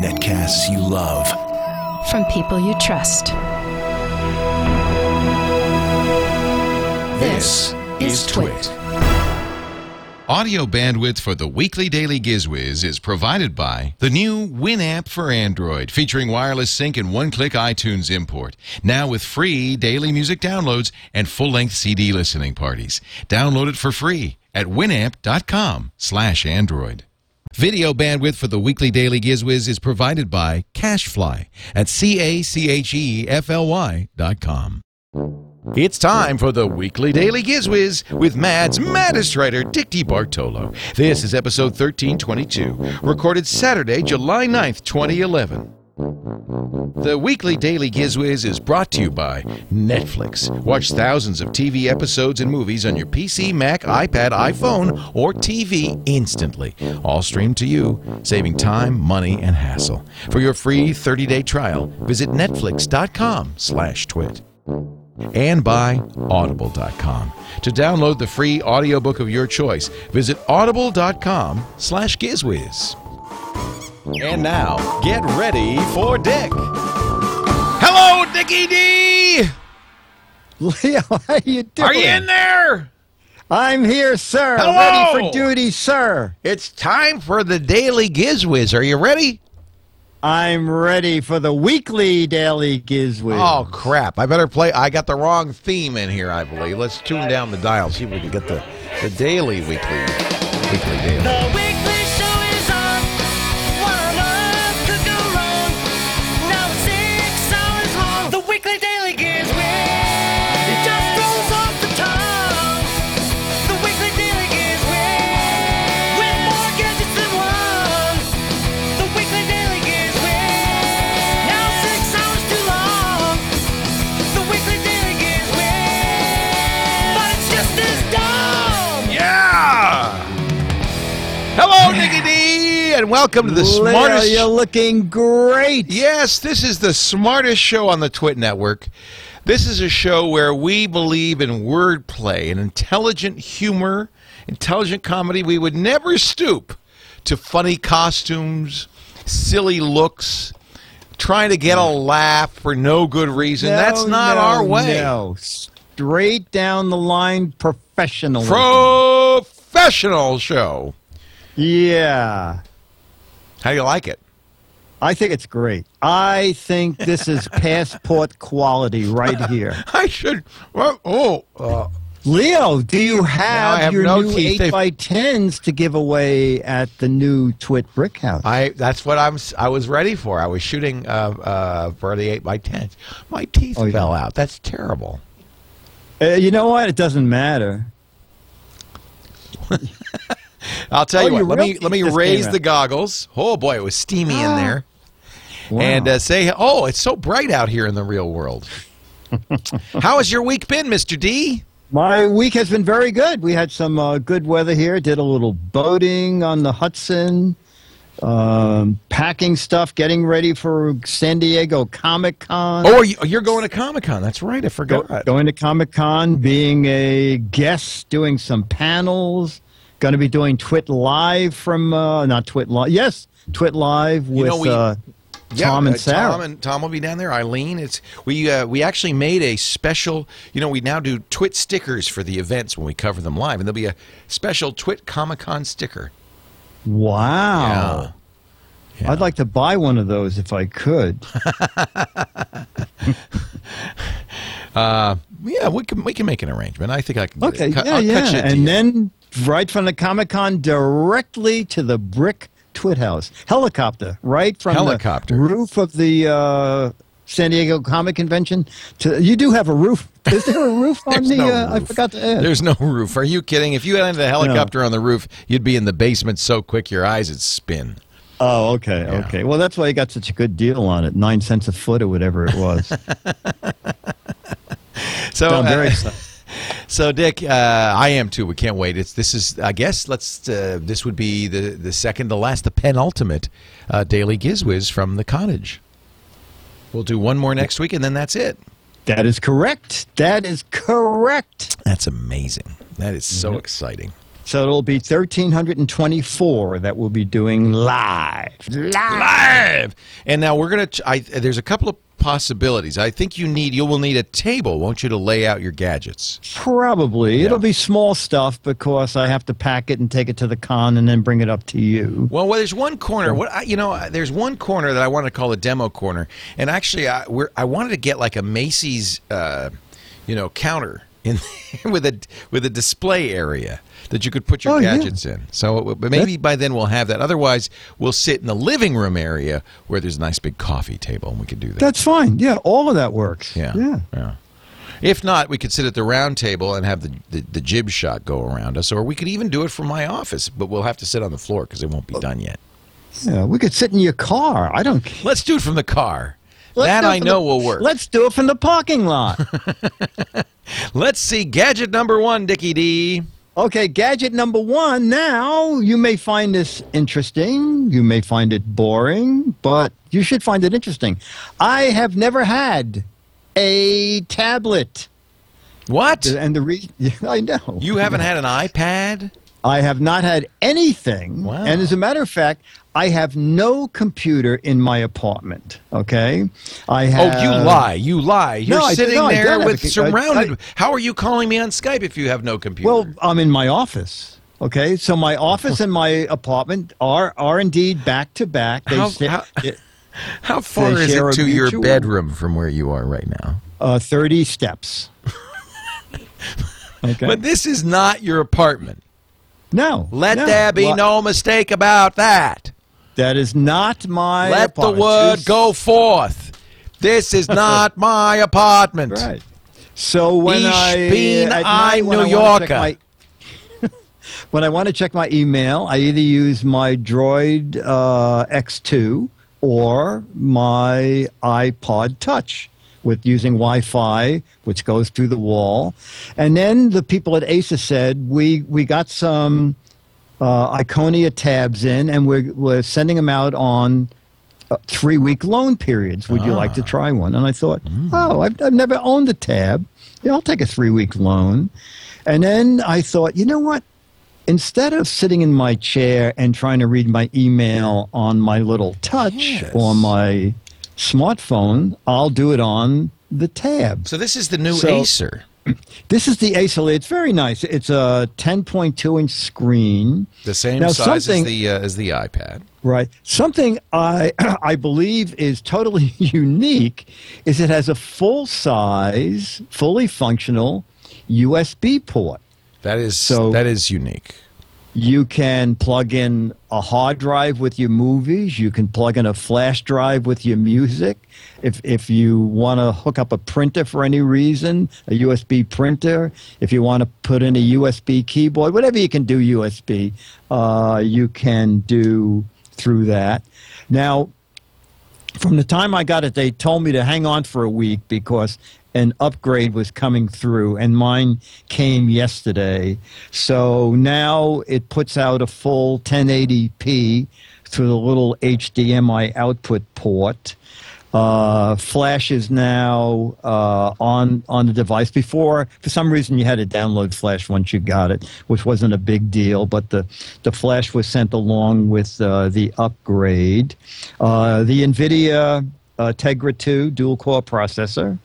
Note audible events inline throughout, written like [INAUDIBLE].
Netcasts you love. From people you trust. This is Twit. Audio bandwidth for the weekly Daily Gizwiz is provided by the new Winamp for Android, featuring wireless sync and one-click iTunes import. Now with free daily music downloads and full-length CD listening parties. Download it for free at winamp.com slash Android. Video bandwidth for the weekly Daily Gizwiz is provided by CacheFly at C-A-C-H-E-F-L-Y dot com. It's time for the weekly Daily Gizwiz with Mad's maddest writer, Dick DeBartolo. This is episode 1322, recorded Saturday, July 9th, 2011. The weekly Daily Gizwiz is brought to you by Netflix. Watch thousands of TV episodes and movies on your PC, Mac, iPad, iPhone, or TV instantly. All streamed to you, saving time, money, and hassle. For your free 30-day trial, visit netflix.com slash twit and by audible.com. To download the free audiobook of your choice, visit audible.com slash gizwiz. And now, get ready for Dick. Hello, Dickie D! Leo, [LAUGHS] how are you doing? Are you in there? I'm here, sir. Hello. Ready for duty, sir. It's time for the Daily Gizwiz. Are you ready? I'm ready for the weekly daily gizwiz. Oh, crap. I better play. I got the wrong theme in here, I believe. Let's tune down the dial, see if we can get the, the daily weekly. Weekly daily. Welcome to the Leo, smartest. you're looking great. Yes, this is the smartest show on the Twit Network. This is a show where we believe in wordplay and intelligent humor, intelligent comedy. We would never stoop to funny costumes, silly looks, trying to get a laugh for no good reason. No, That's not no, our way. No. Straight down the line, professional. Professional show. yeah. How do you like it? I think it's great. I think this is [LAUGHS] passport quality right here. [LAUGHS] I should. Oh, oh uh, Leo, do you have, have your no new teeth. 8 by 10s to give away at the new Twit Brick House? I that's what I'm. I was ready for. I was shooting uh, uh, for the eight by ten. My teeth Oh, yeah. fell out. That's terrible. Uh, you know what? It doesn't matter. [LAUGHS] I'll tell Oh, you what. Let me let me raise the goggles. Oh boy, it was steamy in Ah. there. [GASPS] Wow. And uh, say, oh, it's so bright out here in the real world. [LAUGHS] How has your week been, Mister D? My week has been very good. We had some uh, good weather here. Did a little boating on the Hudson, um, packing stuff, getting ready for San Diego Comic Con. Oh, you- you're going to Comic Con. That's right. I Go- forgot. going to Comic Con, being a guest, doing some panels. Going to be doing Twit Live from uh, not Twit Live. Yes, Twit Live with You know, we- uh, Yeah, Tom and uh, Sarah. Tom and Tom will be down there. Eileen, it's we uh, we actually made a special. You know, we now do Twit stickers for the events when we cover them live, and there'll be a special Twit Comic Con sticker. wow. Yeah. I'd like to buy one of those if I could. [LAUGHS] Uh, yeah, we can we can make an arrangement. I think I can. it. Okay, Cut- yeah, I'll yeah. and then right from the Comic Con directly to the Brick Twit House. Helicopter, right from Helicopter. the roof of the uh, San Diego Comic Convention. To you do have a roof. Is there a roof [LAUGHS] on the? no uh, I forgot to ask. There's no roof. Are you kidding? If you landed a helicopter on the roof, you'd be in the basement so quick your eyes would spin. Oh, okay, Yeah. okay. Well, that's why you got such a good deal on it. Nine cents a foot or whatever it was. [LAUGHS] So I'm very uh, [LAUGHS] excited. [LAUGHS] So, Dick, uh, I am too. We can't wait. It's this is, I guess, let's. Uh, this would be the the second to last, the penultimate uh, daily gizwiz from the cottage. We'll do one more next week, and then that's it. That is correct. That is correct. That's amazing. That is so exciting. So it'll be 1324 that we'll be doing live. live. Live! And now we're gonna. there's a couple of possibilities. I think you need. You will need a table, won't you, to lay out your gadgets? Probably. It'll be small stuff because I have to pack it and take it to the con and then bring it up to you. Well, well there's one corner. What I, you know, there's one corner that I want to call a demo corner, and actually, I we're, I wanted to get like a Macy's, uh, you know, counter in [LAUGHS] with a with a display area that you could put your Oh, yeah. gadgets in. So, uh, but maybe by then we'll have that. Otherwise, we'll sit in the living room area where there's a nice big coffee table, and we could do that. That's fine. Yeah, all of that works. Yeah. Yeah. Yeah. If not, we could sit at the round table and have the, the, the jib shot go around us, or we could even do it from my office, but we'll have to sit on the floor because it won't be done yet. Yeah, we could sit in your car. I don't care. Let's do it from the car. Let's that I know the- will work. Let's do it from the parking lot. [LAUGHS] Let's see gadget number one, Dickie D. okay, gadget number one. Now, you may find this interesting. You may find it boring, but you should find it interesting. I have never had a tablet. What? And the reason, [LAUGHS] I know. You haven't had an iPad? I have not had anything. Wow. And as a matter of fact, I have no computer in my apartment. Okay, I have. oh, you lie. You lie. You're No, I- sitting no, there with a- I- surrounded. I- How are you calling me on Skype if you have no computer? Well, I'm in my office. Okay, so my office and my apartment are are indeed back to back. They How- sit- how- [LAUGHS] how far is it to your bedroom from where you are right now? uh, thirty steps. Okay. [LAUGHS] But this is not your apartment. No, Let no. there be Well, no mistake about that. That is not my. Let the word go forth. This is [LAUGHS] not my apartment. Right. So when Ich I bin ein New I Yorker. my- [LAUGHS] when I want to check my email, I either use my Droid uh, X2 or my iPod Touch with using Wi-Fi, which goes through the wall. And then the people at Acer said we we got some uh, Iconia tabs in, and we're we're sending them out on uh, three week loan periods. Would you like to try one? And I thought, oh, I've, I've never owned a tab. Yeah, I'll take a three week loan. And then I thought, you know what? Instead of sitting in my chair and trying to read my email on my little touch Yes. or my smartphone, I'll do it on the tab. So this is the new So- Acer. [CLEARS THROAT] This is the Acer. It's very nice. It's a 10.2 inch screen. The same Now, size as the uh, as the iPad. Right. Something I [CLEARS THROAT] I believe is totally [LAUGHS] unique is it has a full size, fully functional USB port. That is So- that is unique. You can plug in a hard drive with your movies. You can plug in a flash drive with your music. If if you want to hook up a printer for any reason, a USB printer. If you want to put in a USB keyboard, whatever you can do USB, uh, you can do through that. Now, from the time I got it, they told me to hang on for a week because an upgrade was coming through, and mine came yesterday. So now it puts out a full 1080p through the little HDMI output port. Uh, Flash is now uh, on on the device. Before, for some reason, you had to download Flash once you got it, which wasn't a big deal. But the the Flash was sent along with uh, the upgrade. Uh, the NVIDIA uh, Tegra 2 dual core processor,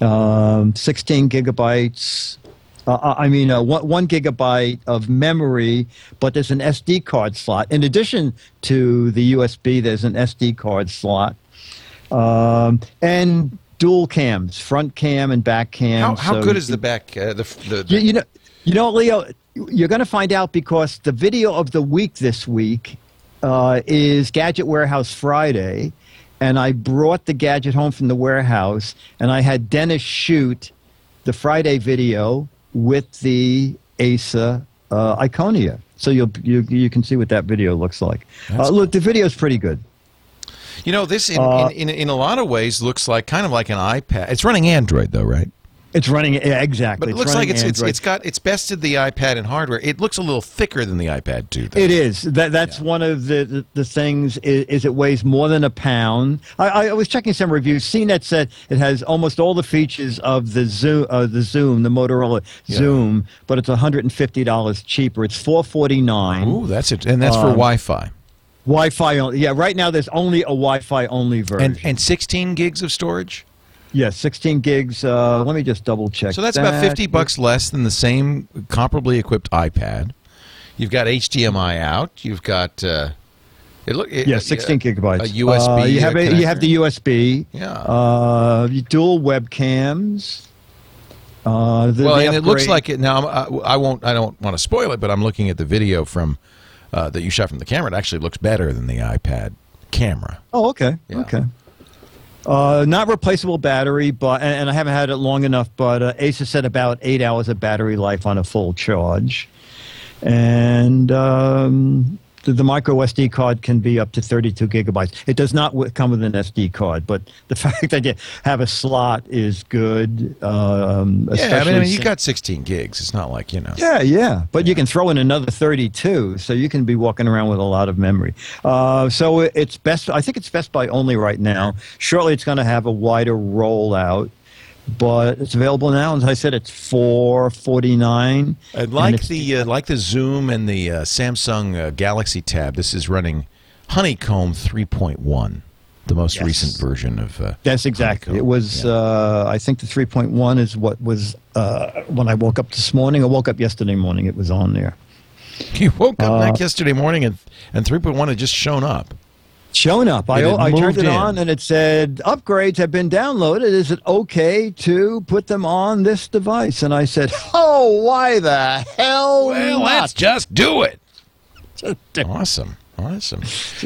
um, 16 gigabytes. Uh, I mean, uh, one, one gigabyte of memory, but there's an SD card slot. In addition to the USB, there's an SD card slot. Um, and dual cams, front cam and back cam. How, how so good is the back? Uh, the, the, you, you know, you know, Leo, you're going to find out because the video of the week this week uh, is Gadget Warehouse Friday, and I brought the gadget home from the warehouse, and I had Dennis shoot the Friday video with the Acer uh, Iconia. So you'll, you you can see what that video looks like. Uh, look, the video is pretty good. you know this in, Uh, in, in in a lot of ways looks like kind of like an iPad. It's running Android though, right? It's running yeah, exactly. But it It's looks like it's, it's it's got it's bested the iPad in hardware. It looks a little thicker than the iPad too. though. It is. That that's one of the, the, the things is, is it weighs more than a pound. I, I was checking some reviews. CNET said it has almost all the features of the Xoom, uh, the Xoom, the Motorola Xoom, but it's one hundred and fifty dollars cheaper. It's four forty nine. Ooh, that's it, and that's for Um, Wi-Fi Wi-Fi only. Yeah, right now there's only a Wi-Fi only version. and and 16 gigs of storage. Yeah, sixteen gigs. Uh, let me just double check. So that's about 50 bucks less than the same comparably equipped iPad. You've got HDMI out. You've got uh, it look it- Yeah, uh, 16 gigabytes. A USB. Uh, you have uh, a, you have the USB. Yeah. Uh, dual webcams. Uh, the, well, the and it looks like it now. I, I won't. I don't want to spoil it, but I'm looking at the video from uh, that you shot from the camera. It actually looks better than the iPad camera. Oh, okay. Yeah. Okay. Uh, not replaceable battery, but and, and I haven't had it long enough. But uh, Acer said about eight hours of battery life on a full charge, and um, the, the micro SD card can be up to 32 gigabytes. It does not w- come with an SD card, but the [LAUGHS] fact that you have a slot is good. Um, Yeah, I mean, I mean, you got 16 gigs. It's not like you know. yeah, yeah. But you can throw in another 32, so you can be walking around with a lot of memory. Uh, so it's best, I think it's Best Buy only right now. Shortly, it's going to have a wider rollout, but it's available now. As I said, it's 449 I and like it's- the uh, like the Xoom and the uh, Samsung uh, Galaxy Tab. This is running Honeycomb 3.1, the most Yes. recent version of. Uh, That's exactly. It was, Yeah. uh, I think the 3.1 is what was, uh, when I woke up this morning, I woke up yesterday morning, it was on there. [LAUGHS] You woke up Uh, yesterday morning and and 3.1 had just shown up. Shown up. I, It I turned it in. on and it said upgrades have been downloaded. Is it okay to put them on this device? And I said, Oh, why the hell? Well, not? let's just do it. [LAUGHS] Just do it. Awesome, awesome.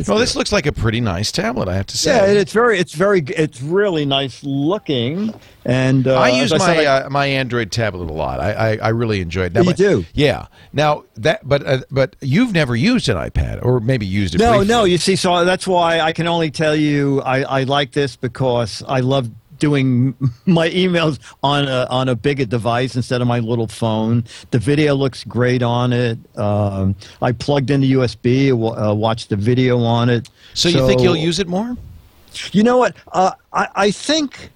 Well, this looks like a pretty nice tablet, I have to say. Yeah, it's very, it's very, it's really nice looking. And uh, I use said, my I- uh, my Android tablet a lot. I I, I really enjoy it. Now, You but- do? Yeah. Now that, but uh, but you've never used an iPad, or maybe used it. No, briefly. no. You see, so that's why I can only tell you I, I like this because I love doing [LAUGHS] my emails on a on a bigger device instead of my little phone. The video looks great on it. Um, I plugged in the USB, wa- uh, watched the video on it. So you think you'll use it more? You know what? Uh, I, I think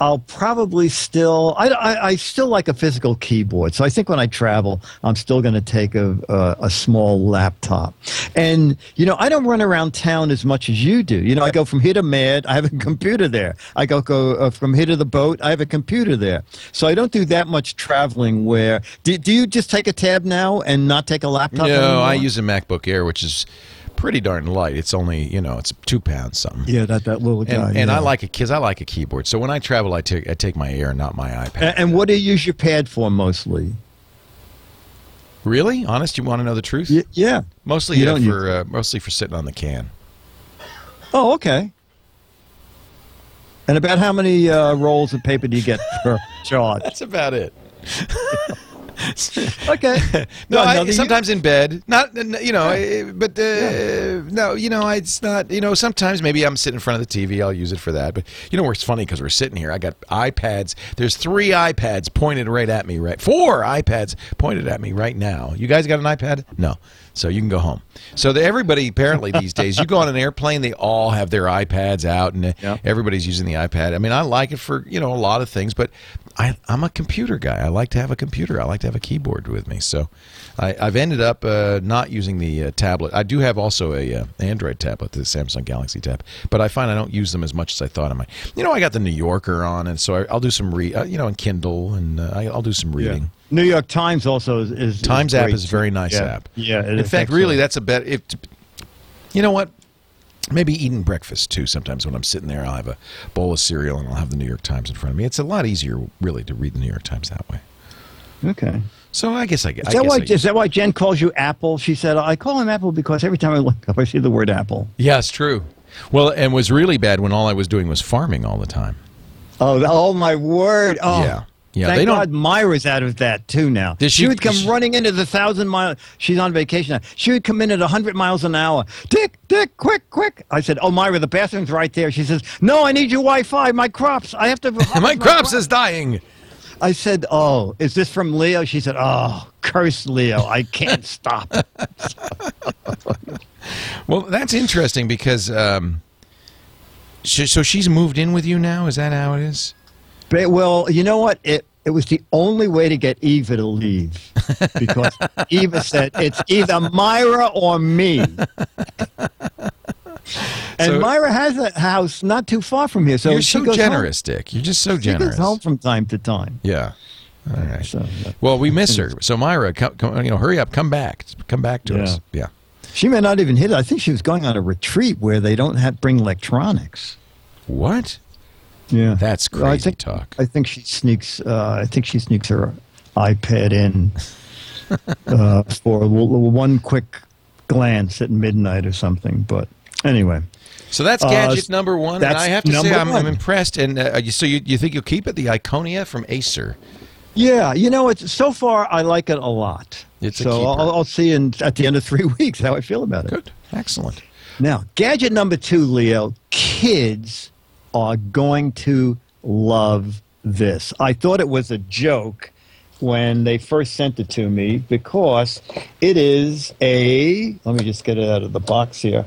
I'll probably still. I, I, I still like a physical keyboard. So I think when I travel, I'm still going to take a, a a small laptop. And you know, I don't run around town as much as you do. You know, I go from here to Mad. I have a computer there. I go go uh, from here to the boat. I have a computer there. So I don't do that much traveling. Where do, do you just take a tab now and not take a laptop? No, anymore? I use a MacBook Air, which is pretty darn light. It's only you know it's two pounds something. Yeah, that that little guy. And, and. I like it because I like a keyboard. So when I travel, I take I take my Air, not my iPad. And, and what do you use your pad for mostly? really, honest, you want to know the truth? Y- yeah. Mostly don't for uh, mostly for sitting on the can. Oh, okay. And about how many uh, rolls of paper do you get [LAUGHS] per charge? That's about it. [LAUGHS] [LAUGHS] Okay. No, I, another- sometimes in bed. Not you know, eh, but uh, no, you know, it's not. You know, sometimes maybe I'm sitting in front of the TV. I'll use it for that. But you know, where it's funny because we're sitting here. I got iPads. There's three iPads pointed right at me. Right, four iPads pointed at me right now. You guys got an iPad? No. So you can go home. So the, everybody apparently these days, you go on an airplane, they all have their iPads out, and uh, Yeah. everybody's using the iPad. I mean, I like it for you know a lot of things, but I, I'm a computer guy. I like to have a computer. I like to have a keyboard with me. So I, I've ended up uh, not using the uh, tablet. I do have also a uh, Android tablet, the Samsung Galaxy Tab, but I find I don't use them as much as I thought I might. You know, I got the New Yorker on, and so I, I'll do some read. Uh, you know, in Kindle, and uh, I, I'll do some reading. New York Times also is. is Times is app is a very nice yeah. app. Yeah. it In fact, really, that's a bet. If you know what, maybe eating breakfast too. Sometimes when I'm sitting there, I'll have a bowl of cereal and I'll have the New York Times in front of me. It's a lot easier, really, to read the New York Times that way. Okay. So I guess I get. Is that, why, is that why Jen calls you Apple? She said, I call him Apple because every time I look up, I see the word Apple. Yeah, it's true. Well, and was really bad when all I was doing was farming all the time. Oh, oh my word! Oh, Yeah. Yeah, Thank they don't- God Myra's out of that too now. She, she- would come she- running into the thousand mile. She's on vacation now. She would come in at hundred miles an hour. Dick, Dick, quick, quick! I said, "Oh, Myra, the bathroom's right there." She says, "No, I need your Wi-Fi. My crops. I have to." [LAUGHS] My crops is dying. I said, "Oh, is this from Leo?" She said, "Oh, curse Leo! I can't [LAUGHS] stop." Well, that's interesting because um, so she's moved in with you now. Is that how it is? But, well, you know what? It it was the only way to get Eva to leave because [LAUGHS] Eva said it's either Myra or me. And So- Myra has a house not too far from here, so You're she so goes generous, Dick. You're just so Home, she generous. goes home from time to time. Yeah. All right. So, uh, Well, we miss her. So Myra, come, come, you know, hurry up, come back, come back to Yeah. us. Yeah. she may not even hit it. I think she was going on a retreat where they don't have bring electronics. What? Yeah, That's Well, I think, talk. I think she sneaks. Uh, I think she sneaks her iPad in [LAUGHS] uh, for one quick glance at midnight or something. But anyway, So that's Uh, gadget number one, and I have to say I'm, I'm impressed. And uh, so you, you think you'll keep it? The Iconia from Acer. yeah, you know, it's so far I like it a lot. It's so. I'll, I'll see in, at the end of [LAUGHS] three weeks how I feel about it. Good, excellent. Now, gadget number two, Leo. Kids are going to love this. I thought it was a joke when they first sent it to me because it is a. Let me just get it out of the box here.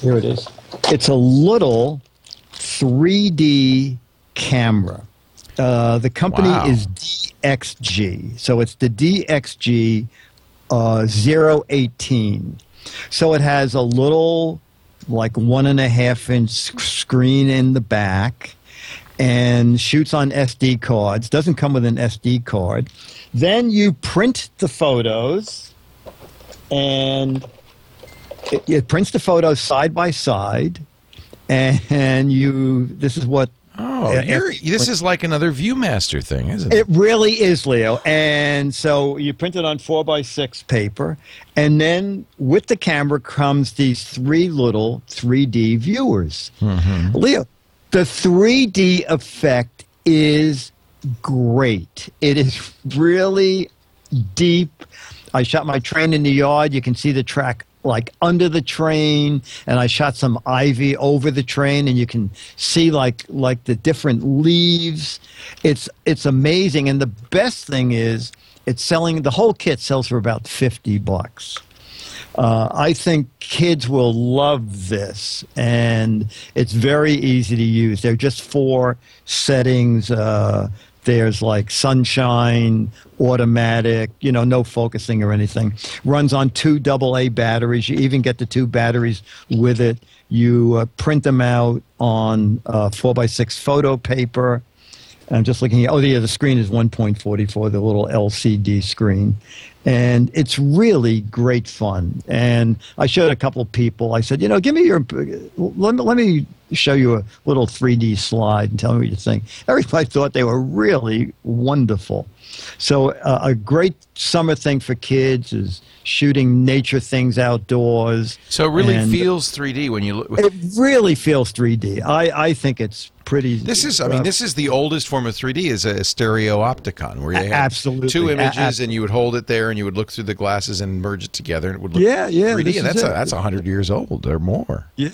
Here it is. It's a little 3D camera. Uh, the company Wow. is DXG. So it's the DXG uh, 018. So it has a little, like one and a half inch screen in the back and shoots on SD cards. Doesn't come with an SD card. Then you print the photos and it, it prints the photos side by side. And you, this is what Oh, if- this is like another ViewMaster thing, isn't it? It really is, Leo. And so you print it on four by six paper, and then with the camera comes these three little 3D viewers. Mm-hmm. Leo, the 3D effect is great. It is really deep. I shot my train in the yard. You can see the track like under the train, and I shot some ivy over the train, and you can see like like the different leaves. It's it's amazing, and the best thing is it's selling. The whole kit sells for about fifty bucks. Uh, I think kids will love this, and it's very easy to use. There are just four settings. Uh, there's like sunshine, automatic, you know, no focusing or anything. Runs on two AA batteries. You even get the two batteries with it. You uh, print them out on uh, 4x6 photo paper. I'm just looking at, oh, yeah, the screen is 1.44, the little LCD screen. And it's really great fun. And I showed a couple of people, I said, you know, give me your, let me, let me show you a little 3D slide and tell me what you think. Everybody [LAUGHS] thought they were really wonderful. So uh, a great summer thing for kids is shooting nature things outdoors. So it really feels 3D when you look. It really feels 3D. I, I think it's pretty. This is, I mean, this is the oldest form of 3D is a stereopticon where you have two images and you would hold it there and you would look through the glasses and merge it together and it would look Yeah, yeah, 3D. this And that's a, that's 100 years old or more. Yeah.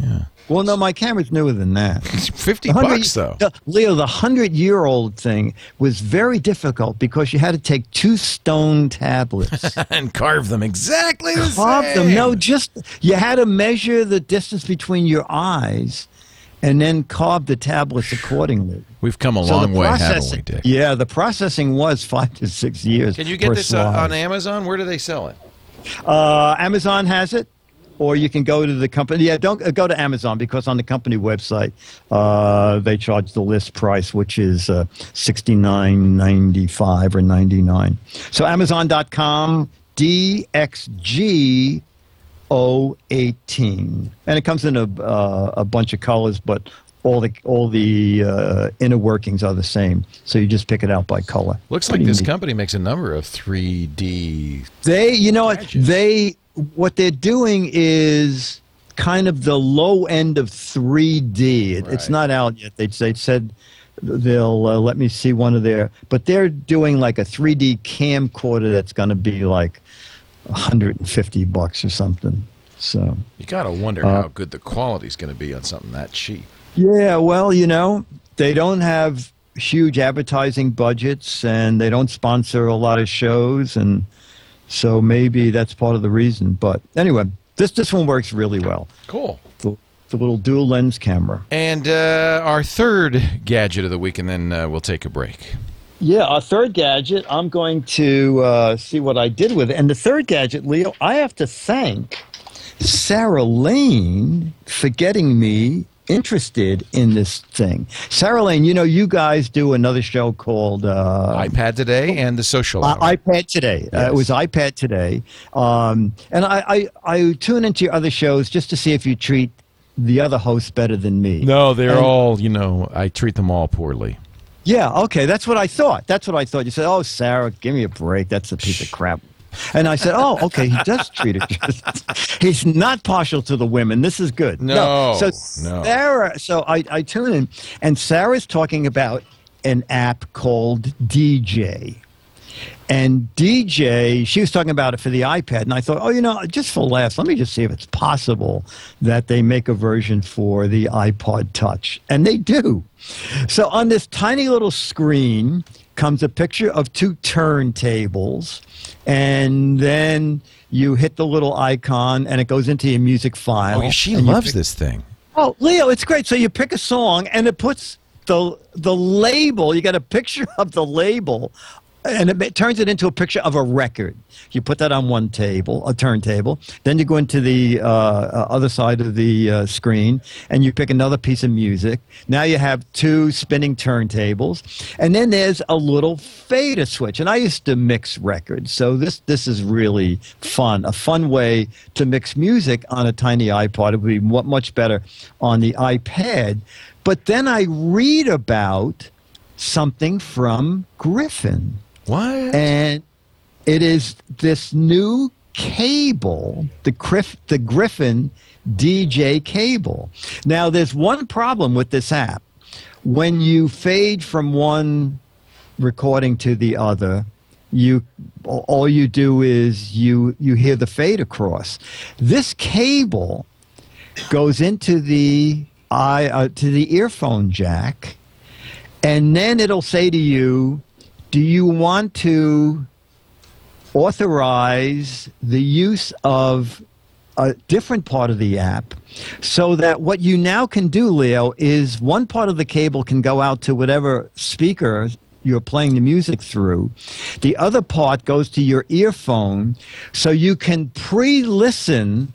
Yeah. Well, no, my camera's newer than that. [LAUGHS] 50 The hundred- bucks though. the- Leo, the hundred-year-old thing was very difficult because you had to take two stone tablets, [LAUGHS] and carve them exactly the carve same. them. No, just you had to measure the distance between your eyes, and then carve the tablets accordingly. We've come a So long way, haven't we, Dick? Yeah, the processing was five to six years. Can you get this uh, on Amazon? Where do they sell it? Uh, Amazon has it, or you can go to the company. Yeah, don't uh, go to Amazon because on the company website uh, they charge the list price, which is uh, sixty nine ninety five or ninety nine. So Amazon.com DXG. 018 and it comes in a, uh, a bunch of colors but all the all the uh, inner workings are the same so you just pick it out by color Looks like this neat. company makes a number of 3D. They, you know what? Gadgets. They, what they're doing is kind of the low end of 3D. It, It's not out yet. They, they said they'll uh, let me see one of their, but they're doing like a 3D camcorder that's going to be like 150 bucks or something. So, You got to wonder Uh, how good the quality's going to be on something that cheap. yeah, well, you know, they don't have huge advertising budgets and they don't sponsor a lot of shows, and so maybe that's part of the reason. But anyway, this this one works really well. Cool. The, the little dual lens camera. And uh, our third gadget of the week, and then uh, we'll take a break. Yeah, our third gadget. I'm going to uh, see what I did with it. And the third gadget, Leo, I have to thank Sarah Lane for getting me interested in this thing. Sarah Lane, you know, you guys do another show called uh, iPad today and the social. uh, hour. iPad Today. Uh, it was iPad Today. Um, and I, I, I tune into your other shows just to see if you treat the other hosts better than me. no, they're And- all. You know, I treat them all poorly. Yeah, okay, that's what I thought. That's what I thought. You said, "Oh, Sarah, give me a break. That's a piece of crap." And I said, "Oh, okay, he does treat it. [LAUGHS] He's not partial to the women. This is good." No, so no. Sarah. So I, I tune in, and Sarah's talking about an app called DJ. And DJ, she was talking about it for the iPad, and I thought, oh, you know, just for laughs, let me just see if it's possible that they make a version for the iPod Touch, and they do. So on this tiny little screen comes a picture of two turntables, and then you hit the little icon, and it goes into your music file. Oh, she loves pick- this thing. Oh, Leo, it's great. So you pick a song and it puts the the label. You got a picture of the label, and it, ma- turns it into a picture of a record. You put that on one table, a turntable. Then you go into the uh, uh, other side of the uh, screen and you pick another piece of music. Now you have two spinning turntables, and then there's a little fader switch. And I used to mix records, so this this is really fun. A fun way to mix music on a tiny iPod. It would be much better on the iPad. But then I read about something from Griffin. What? And it is this new cable, the, Griff, the Griffin DJ cable. Now, there's one problem with this app. When you fade from one recording to the other, you all you do is you you hear the fade across. This cable goes into the eye uh, to the earphone jack, and then it'll say to you, "Do you want to authorize the use of a different part of the app so that what you now can do, Leo, is one part of the cable can go out to whatever speaker you're playing the music through. The other part goes to your earphone so you can pre listen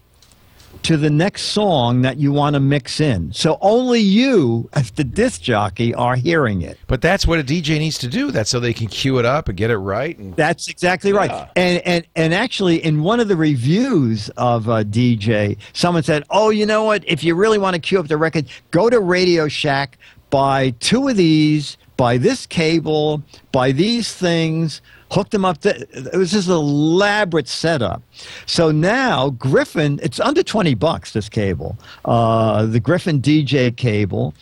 to the next song that you want to mix in. So only you, as the disc jockey, are hearing it. But that's what a DJ needs to do. That's so they can cue it up and get it right. And That's exactly right. And and and actually, in one of the reviews of uh, DJ, someone said, "Oh, you know what? If you really want to cue up the record, go to Radio Shack, buy two of these, buy this cable, buy these things." Hooked them up. To, it was this elaborate setup. So now Griffin, it's under twenty bucks. This cable, uh, the Griffin DJ cable,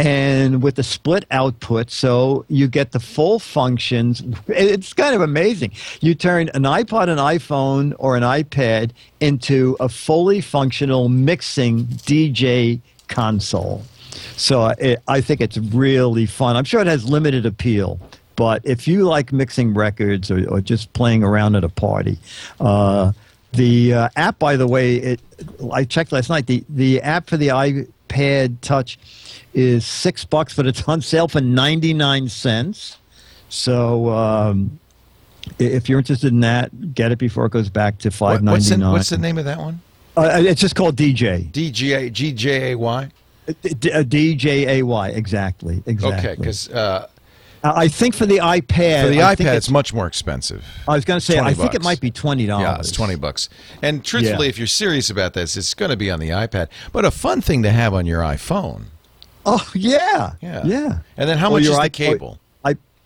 and with the split output, so you get the full functions. [LAUGHS] It's kind of amazing. You turn an iPod, an iPhone, or an iPad into a fully functional mixing DJ console. So it, I think it's really fun. I'm sure it has limited appeal. But if you like mixing records or, or just playing around at a party, uh, the uh, app, by the way, it, I checked last night. The the app for the iPad Touch is six bucks, but it's [LAUGHS] on sale for ninety nine cents. So um, if you're interested in that, get it before it goes back to five what's, the, what's the name of that one? Uh, it's just called DJ. DJ GJAY. D- D- uh, DJAY. Exactly. Exactly. Okay, because uh, I think for the iPad. for the I iPad, it's, much more expensive. I was going to say, 20 I think it might be twenty dollars. Yeah, it's twenty bucks. And truthfully, Yeah. if you're serious about this, it's going to be on the iPad. But a fun thing to have on your iPhone. Oh yeah, Yeah. yeah. And then how Or much is the cable? I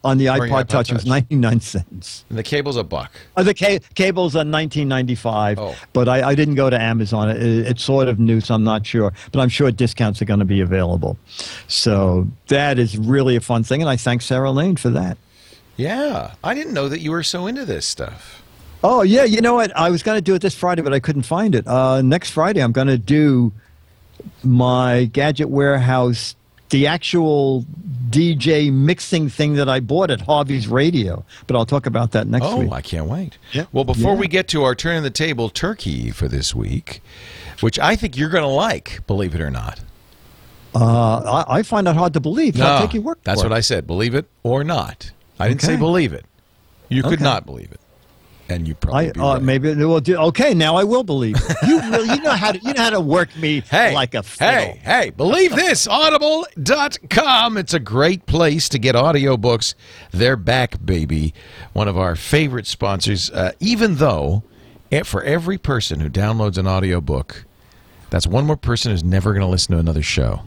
on the iPod, iPod Touch, it was ninety nine cents. And the cable's a buck. Uh, the ca- cable's on ninety five. Oh. But I, I didn't go to Amazon. It, it's sort of new, so I'm not sure. But I'm sure discounts are going to be available. So that is really a fun thing, and I thank Sarah Lane for that. Yeah, I didn't know that you were so into this stuff. Oh yeah, you know what? I was going to do it this Friday, but I couldn't find it. Uh, next Friday, I'm going to do my Gadget Warehouse the actual DJ mixing thing that I bought at Harvey's Radio. But I'll talk about that next Oh, week. Oh, I can't wait. Yeah. Well, before Yeah. we get to our turn of the table turkey for this week, which I think you're going to like, believe it or not. Uh, I, I find that hard to believe. I'll take your word that's for what it. I said. Believe it or not. I didn't say believe it. You could Okay. not believe it, and you probably I be uh, right. maybe it will do. Okay, now I will believe it. You [LAUGHS] really, you know how to you know how to work me Hey, like a fiddle. hey, hey, believe this, audible.com. It's a great place to get audiobooks. They're back, baby. One of our favorite sponsors, uh, even though eh, for every person who downloads an audiobook, that's one more person who's never going to listen to another show.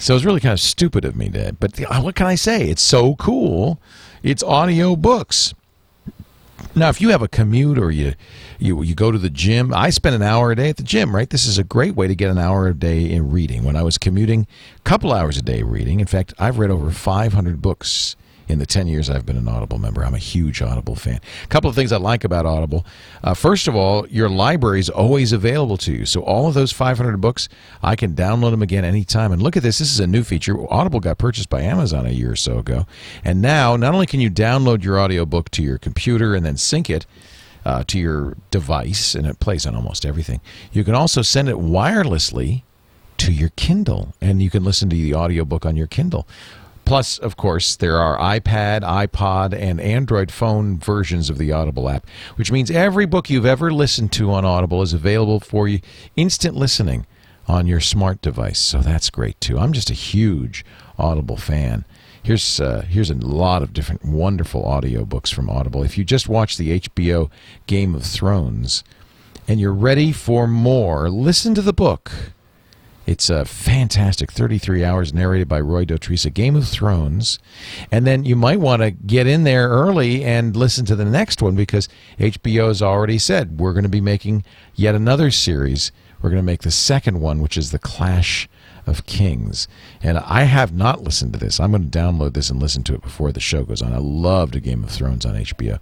So it's really kind of stupid of me to, but uh, what can I say? It's so cool. It's audiobooks. Now, if you have a commute or you, you you go to the gym, I spend an hour a day at the gym. Right, this is a great way to get an hour a day in reading. When I was commuting, a couple hours a day reading. In fact, I've read over 500 books in the 10 years I've been an Audible member. I'm a huge Audible fan. A couple of things I like about Audible. Uh, first of all, your library is always available to you. So all of those 500 books, I can download them again anytime. And look at this. This is a new feature. Audible got purchased by Amazon a year or so ago. And now, not only can you download your audiobook to your computer and then sync it, uh, to your device, and it plays on almost everything. You can also send it wirelessly to your Kindle, and you can listen to the audiobook on your Kindle. Plus, of course, there are iPad, iPod, and Android phone versions of the Audible app, which means every book you've ever listened to on Audible is available for you instant listening on your smart device. So that's great too. I'm just a huge Audible fan. Here's uh, here's a lot of different wonderful audiobooks from Audible. If you just watched the HBO Game of Thrones and you're ready for more, listen to the book. It's a fantastic 33 hours narrated by Roy Dotrice, Game of Thrones. And then you might want to get in there early and listen to the next one because HBO has already said we're going to be making yet another series. We're going to make the second one, which is The Clash of Kings. And I have not listened to this. I'm going to download this and listen to it before the show goes on. I loved A Game of Thrones on HBO.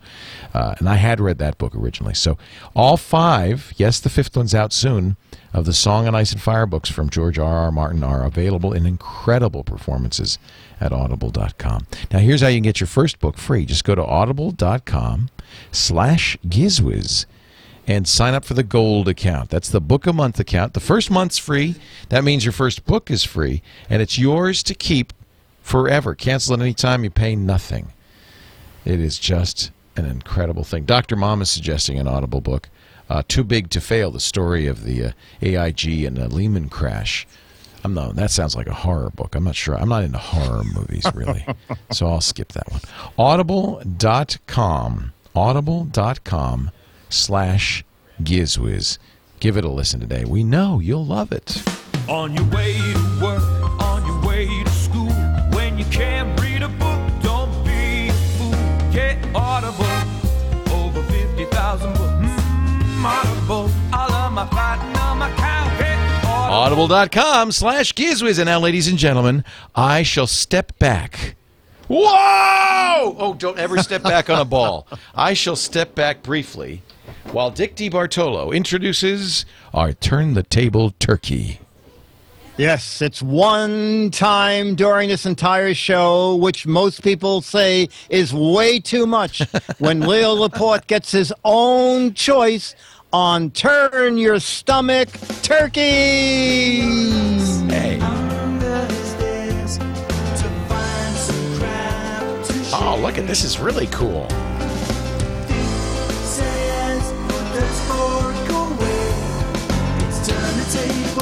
Uh, and I had read that book originally. So all five, yes, the fifth one's out soon, of the Song and Ice and Fire books from George R. R. Martin are available in incredible performances at audible.com. Now here's how you can get your first book free. Just go to audible.com slash gizwiz and sign up for the gold account. That's the book a month account. The first month's free. That means your first book is free, and it's yours to keep forever. Cancel at any time. You pay nothing. It is just an incredible thing. Dr. Mom is suggesting an Audible book, uh, Too Big to Fail, the story of the uh, AIG and uh, Lehman crash. I'm not, that sounds like a horror book. I'm not sure. I'm not into horror movies, really. [LAUGHS] so I'll skip that one. Audible.com. Audible.com slash gizwiz. Give it a listen today. We know you'll love it. On your way to work, on your way to school, when you can't read a book, don't be a fool. Get Audible, over 50,000 books. Mm, Audible, my account. Get Audible. Audible.com slash gizwiz. And now, ladies and gentlemen, I shall step back. Whoa! Oh, don't ever step back on a ball. [LAUGHS] I shall step back briefly while Dick DeBartolo introduces our Turn the Table Turkey. Yes, it's one time during this entire show, which most people say is way too much, [LAUGHS] when Leo Laporte gets his own choice on Turn Your Stomach Turkey. Hey. Oh, look at this is really cool.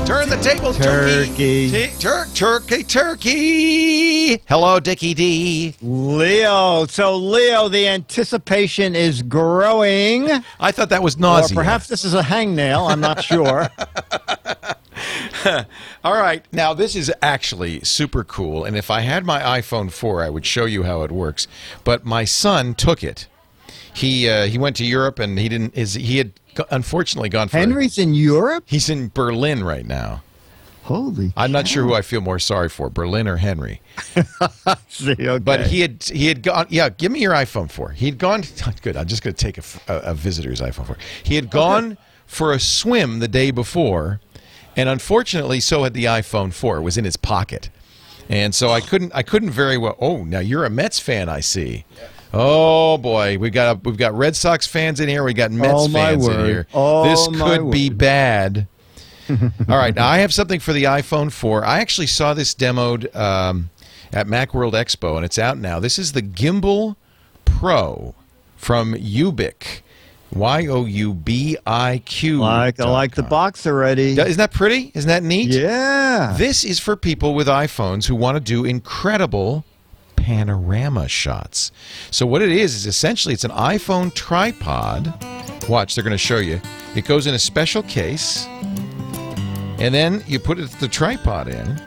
Turn the table, turkey. Turkey. T- Turk, turkey, turkey. Hello, Dickie D. Leo. So, Leo, the anticipation is growing. I thought that was Or perhaps this is a hangnail. I'm not sure. [LAUGHS] [LAUGHS] All right. Now, this is actually super cool. And if I had my iPhone 4, I would show you how it works. But my son took it. He uh, he went to Europe and he didn't. His, he had unfortunately gone for. Henry's in Europe? He's in Berlin right now. Holy. I'm not sure who I feel more sorry for, Berlin or Henry. [LAUGHS] See, okay. But he had he had gone. Yeah, give me your iPhone 4. He had gone. [LAUGHS] Good. I'm just going to take a a visitor's iPhone 4. He had gone for a swim the day before, and unfortunately, so had the iPhone 4. It was in his pocket, and so I couldn't I couldn't very well. Oh, now you're a Mets fan, I see. Oh boy, we got a, we've got Red Sox fans in here. We got Mets Oh, fans in here. Oh, this could be bad. [LAUGHS] All right, now I have something for the iPhone 4. I actually saw this demoed um, at Macworld Expo, and it's out now. This is the Gimbal Pro from Youbiq. Y O U B I Q. Like I like the box already. Isn't that pretty? Isn't that neat? Yeah. This is for people with iPhones who want to do incredible panorama shots. So what it is is essentially it's an iPhone tripod. Watch, they're going to show you. It goes in a special case, and then you put it, the tripod in.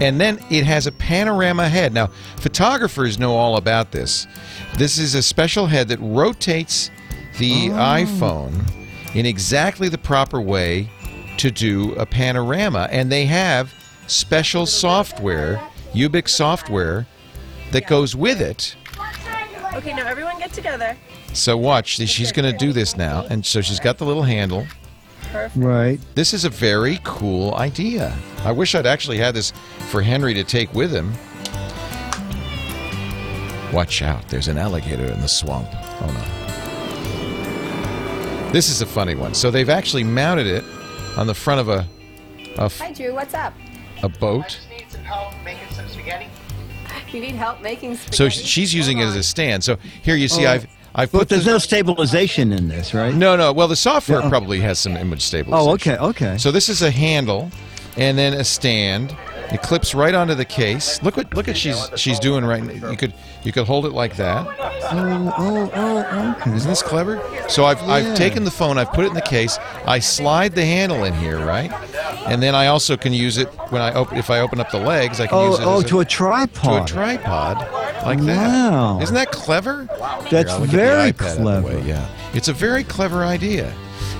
And then it has a panorama head. Now, photographers know all about this. This is a special head that rotates the oh. iPhone in exactly the proper way to do a panorama. And they have special software, Youbiq software, that goes with it. Okay, now everyone get together. So watch, she's going to do this now. And so she's got the little handle. Perfect. Right. This is a very cool idea. I wish I'd actually had this for Henry to take with him. Watch out, there's an alligator in the swamp. Oh no. This is a funny one. So they've actually mounted it on the front of a a, f- Hi, Drew. What's up? a boat. Need some help making some spaghetti. [LAUGHS] You need help making spaghetti? So she's using it as a stand. So here you see Oh. I've I've But there's the, no stabilization in this, right? No, no. Well, the software Yeah. probably has some image oh, stabilization. Oh, okay, okay. So this is a handle, and then a stand. It clips right onto the case. Look what look at she's she's doing right. now. You could you could hold it like that. Oh, oh, oh, oh. Isn't this clever? So I've Yeah. I've taken the phone, I've put it in the case. I slide the handle in here, right? And then I also can use it when I open if I open up the legs. I can Oh, use it oh, to a to tripod. a tripod like that. Wow. Isn't that clever? That's Here, I'll get the very iPad out of the way, clever. Yeah, it's a very clever idea,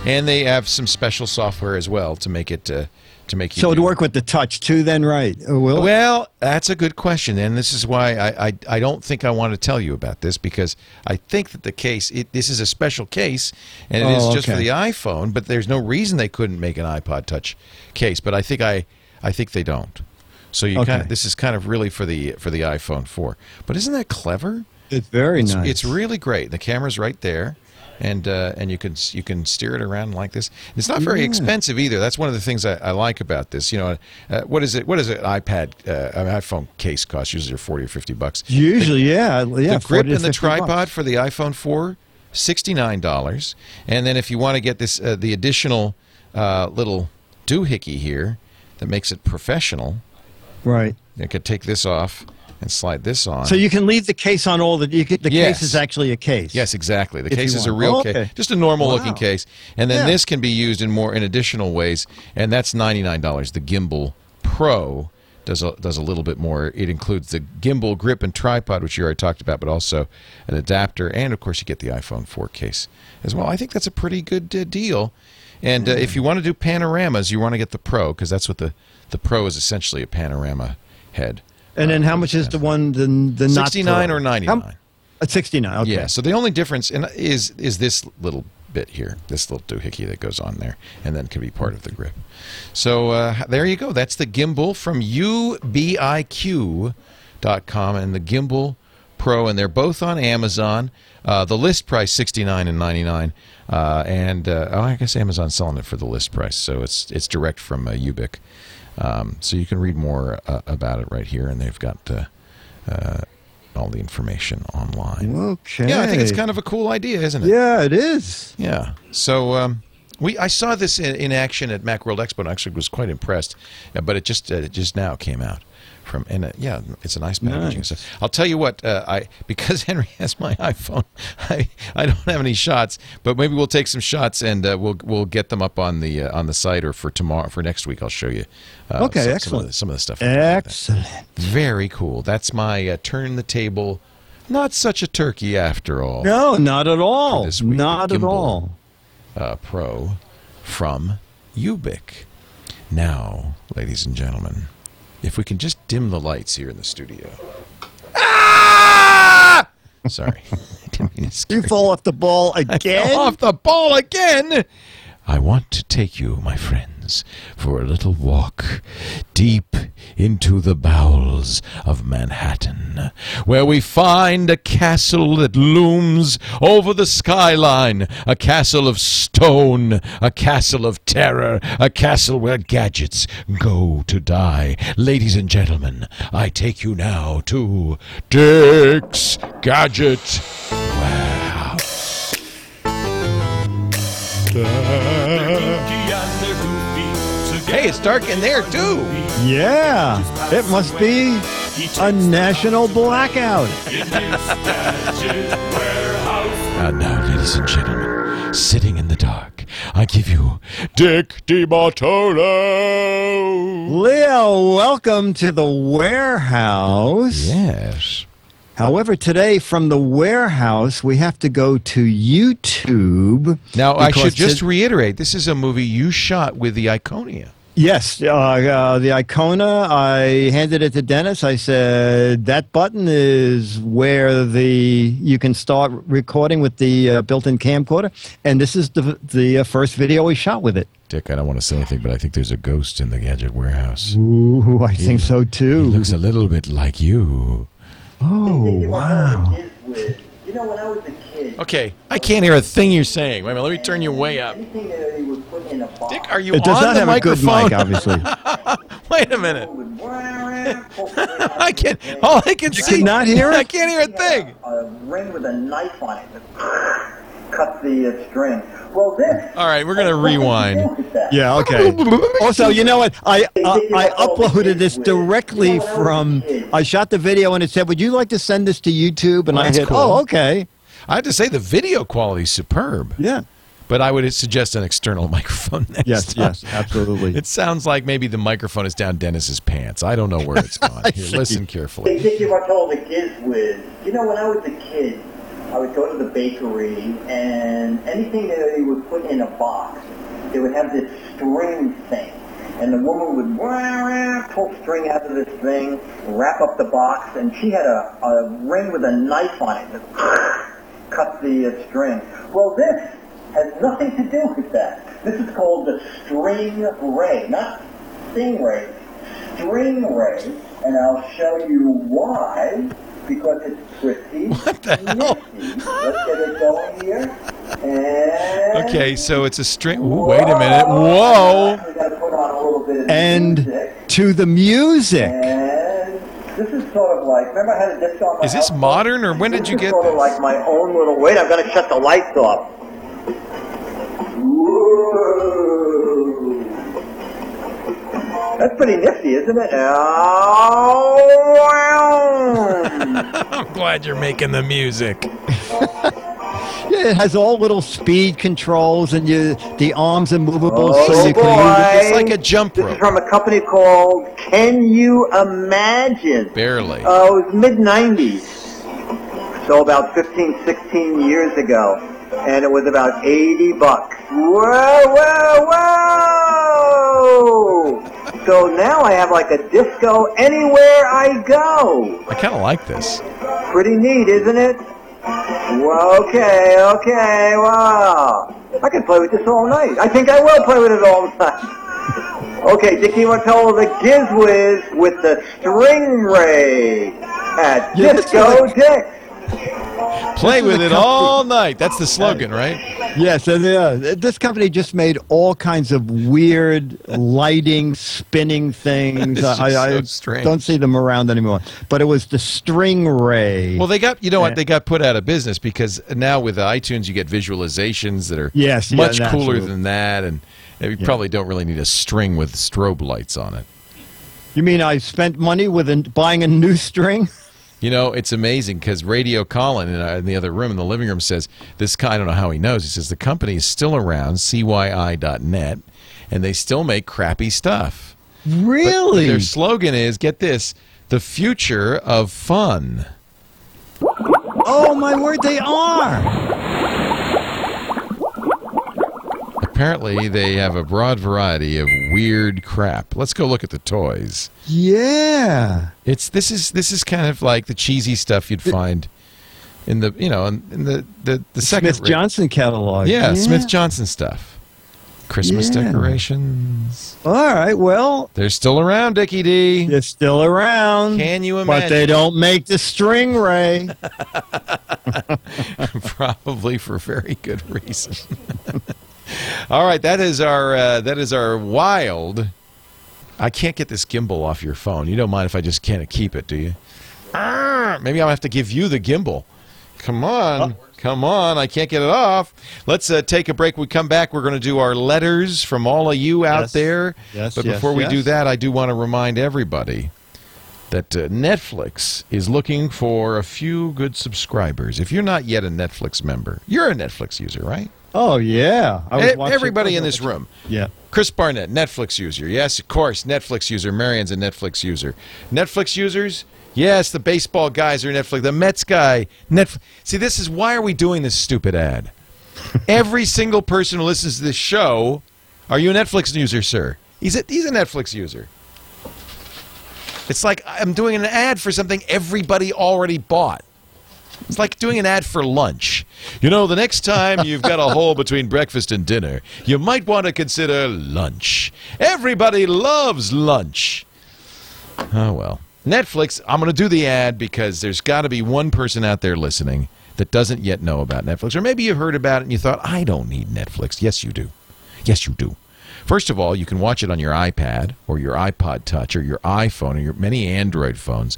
and they have some special software as well to make it uh, to make you. So it'd work with the touch too, then, right? Uh, Will it? Well, that's a good question, and this is why I, I, I don't think I want to tell you about this because I think that the case it, this is a special case and it is Oh, just for the iPhone, but there's no reason they couldn't make an iPod Touch case, but I think I I think they don't. So you kind of this is kind of really for the for the iPhone 4. But isn't that clever? It's very It's, nice. it's really great. The camera's right there, and uh, and you can you can steer it around like this. It's not very Yeah. expensive either. That's one of the things I, I like about this. You know, uh, what is it? What does an iPad, uh, an iPhone case cost? Usually, forty or fifty bucks. Usually, yeah, yeah. the grip and the tripod bucks. for the iPhone 4, $69. And then if you want to get this uh, the additional uh, little doohickey here that makes it professional, Right. you could take this off and slide this on. So you can leave the case on all the. You can, the Yes. case is actually a case. Yes, exactly. The If case is a real Oh, case, just a normal looking case, and then Yeah. this can be used in more in additional ways, and that's ninety nine dollars. The Gimbal Pro does a, does a little bit more. It includes the gimbal grip and tripod, which you already talked about, but also an adapter, and of course you get the iPhone 4 case as well. I think that's a pretty good uh, deal. And uh, if you want to do panoramas, you want to get the Pro because that's what the the Pro is essentially a panorama head. And then how much is the one the the Sixty nine or ninety nine. At sixty nine. Okay. Yeah. So the only difference in, is is this little bit here, this little doohickey that goes on there, and then can be part of the grip. So uh, there you go. That's the gimbal from youbiq.com and the gimbal Pro, and they're both on Amazon. Uh, the list price sixty nine and ninety nine, uh, and uh, oh, I guess Amazon's selling it for the list price, so it's it's direct from uh, Youbiq. Um, so you can read more uh, about it right here, and they've got uh, uh, all the information online. Okay. Yeah, I think it's kind of a cool idea, isn't it? Yeah, it is. Yeah. So um, we I saw this in, in action at Macworld Expo and actually was quite impressed, uh, but it just uh, it just now came out from and uh, yeah, it's a nice packaging. Nice. So I'll tell you what, uh, I [LAUGHS] because Henry has my iPhone, [LAUGHS] I, I don't have any shots, but maybe we'll take some shots and uh, we'll we'll get them up on the uh, on the site or for tomorrow for next week. I'll show you. Uh, Okay, some, Some of, excellent. the, some of the stuff. Excellent. Very cool. That's my uh, turn the table. Not such a turkey after all. No, not at all. week, Not at all. uh, Pro from Youbiq. Now, ladies and gentlemen, if we can just dim the lights here in the studio. Ah! Sorry. [LAUGHS] I didn't mean to scare You fall off the ball again. off the ball again. I want to take you, my friends, for a little walk deep into the bowels of Manhattan, where we find a castle that looms over the skyline, a castle of stone, a castle of terror, a castle where gadgets go to die. Ladies and gentlemen, I take you now to Dick's Gadget Warehouse. Hey, it's dark in there too. Yeah, it must be a national blackout. [LAUGHS] And now, ladies and gentlemen, sitting in the dark, I give you Dick DeBartolo. Leo, welcome to the warehouse. Yes. However, today from the warehouse, we have to go to YouTube. Now, I should just to- reiterate this is a movie you shot with the Iconia. Yes, uh, uh, the Iconia. I handed it to Dennis. I said that button is where the you can start recording with the uh, built-in camcorder, and this is the the uh, first video we shot with it. Dick, I don't want to say anything, but I think there's a ghost in the gadget warehouse. Ooh, I think so too. He too. looks a little bit like you. Oh wow! You know, when I was a kid, Okay, I can't hear a thing you're saying. Wait a minute, let me turn you way up. anything that they would put in a box Dick, are you It does on not the have a good microphone? mic, obviously. [LAUGHS] Wait a minute. [LAUGHS] I I can't. All I can see. cannot hear I can't hear a thing. A ring with a knife on it [LAUGHS] that cuts the uh, string. Well, this. All right, we're gonna rewind. Yeah, okay. Also, you know what? I uh, I uploaded this directly from. I shot the video and it said, "Would you like to send this to YouTube?" And Oh, I that's hit, cool. "Oh, okay." I have to say the video quality is superb. Yeah. But I would suggest an external [LAUGHS] microphone next Yes, time. yes, absolutely. It sounds like maybe the microphone is down Dennis's pants. I don't know where it's [LAUGHS] gone. Here, see. listen Hey, carefully. Dick DeBartolo, the Giz Wiz. You know, when I was a kid, I would go to the bakery, and anything that they would put in a box, they would have this string thing. And the woman would wah, wah, pull string out of this thing, wrap up the box, and she had a, a ring with a knife on it that [LAUGHS] cut the uh, string. Well, this has nothing to do with that. This is called the string ray, not stingray, string ray, and I'll show you why. Because it's pretty [LAUGHS] What the hell? Let's get it going here. And Okay, so it's a string. Ooh, wait a minute. Whoa. Put on a little bit of And music. to the music. And this is sort of like, remember I had a disc on Is this house? modern or when did you get sort of like my own little, wait, I'm gonna shut the lights off. Whoa. That's pretty nifty, isn't it? Oh, [LAUGHS] I'm glad you're making the music. Yeah, it has all little speed controls, and you the arms are movable, so Oh, you can. boy. It's like a jump This is from a company called Can You Imagine? Barely. Uh, it was mid 90s, so about 15, 16 years ago, and it was about 80 bucks. Whoa, whoa, whoa! So now I have like a disco anywhere I go. I kind of like this. Pretty neat, isn't it? Well, okay, okay, wow. I can play with this all night. I think I will play with it all [LAUGHS] night. Okay, Dick DeBartolo, the Giz Wiz with the string ray at Yeah, Disco what Dick. Play with it company- all night. That's the slogan, right? Yes, and uh, this company just made all kinds of weird lighting, spinning things. [LAUGHS] I, I so strange. don't see them around anymore. But it was the string ray. Well, they got you know what they got put out of business because now with iTunes you get visualizations that are Yes, yeah, much cooler absolutely. than that, and you probably don't really need a string with strobe lights on it. you mean I spent money with a, buying a new string? [LAUGHS] You know, it's amazing because Radio Colin in, uh, in the other room in the living room says this. guy- I don't know how he knows. He says the company is still around, CYI.net, and they still make crappy stuff. But Really? their slogan is get this: the future of fun. oh my word, they are. Apparently, they have a broad variety of weird crap. Let's go look at the toys. Yeah. It's this is this is kind of like the cheesy stuff you'd find in the you know in, in the the the second Smith Johnson catalog. yeah, Smith Johnson stuff. Christmas Yeah. decorations. All right. Well, They're still around, Dickie D. they're still around. Can you imagine? But they don't make the string ray. [LAUGHS] Probably for very good reason. [LAUGHS] All right, that is our uh, that is our wild. I can't get this gimbal off your phone. You don't mind if I just can't keep it, do you? Maybe I'll have to give you the gimbal. Come on, come on! I can't get it off. Let's uh, take a break. We come back. We're going to do our letters from all of you out Yes. there. Yes, But yes, before we do that, I do want to remind everybody that uh, Netflix is looking for a few good subscribers. If you're not yet a Netflix member, you're a Netflix user, right? Oh yeah. I was Everybody in this room. Yeah. Chris Barnett, Netflix user. Yes, of course, Netflix user. Marion's a Netflix user. Netflix users? Yes, the baseball guys are Netflix. The Mets guy. Netflix. See, this is why are we doing this stupid ad? [LAUGHS] Every single person who listens to this show, are you a Netflix user, sir? He's a, he's a Netflix user. It's like I'm doing an ad for something everybody already bought. It's like doing an ad for lunch. You know, the next time you've got a hole between breakfast and dinner, you might want to consider lunch. Everybody loves lunch. Oh, well. Netflix, I'm going to do the ad because there's got to be one person out there listening that doesn't yet know about Netflix. Or maybe you heard about it and you thought, I don't need Netflix. Yes, you do. Yes, you do. First of all, you can watch it on your iPad or your iPod Touch or your iPhone or your many Android phones.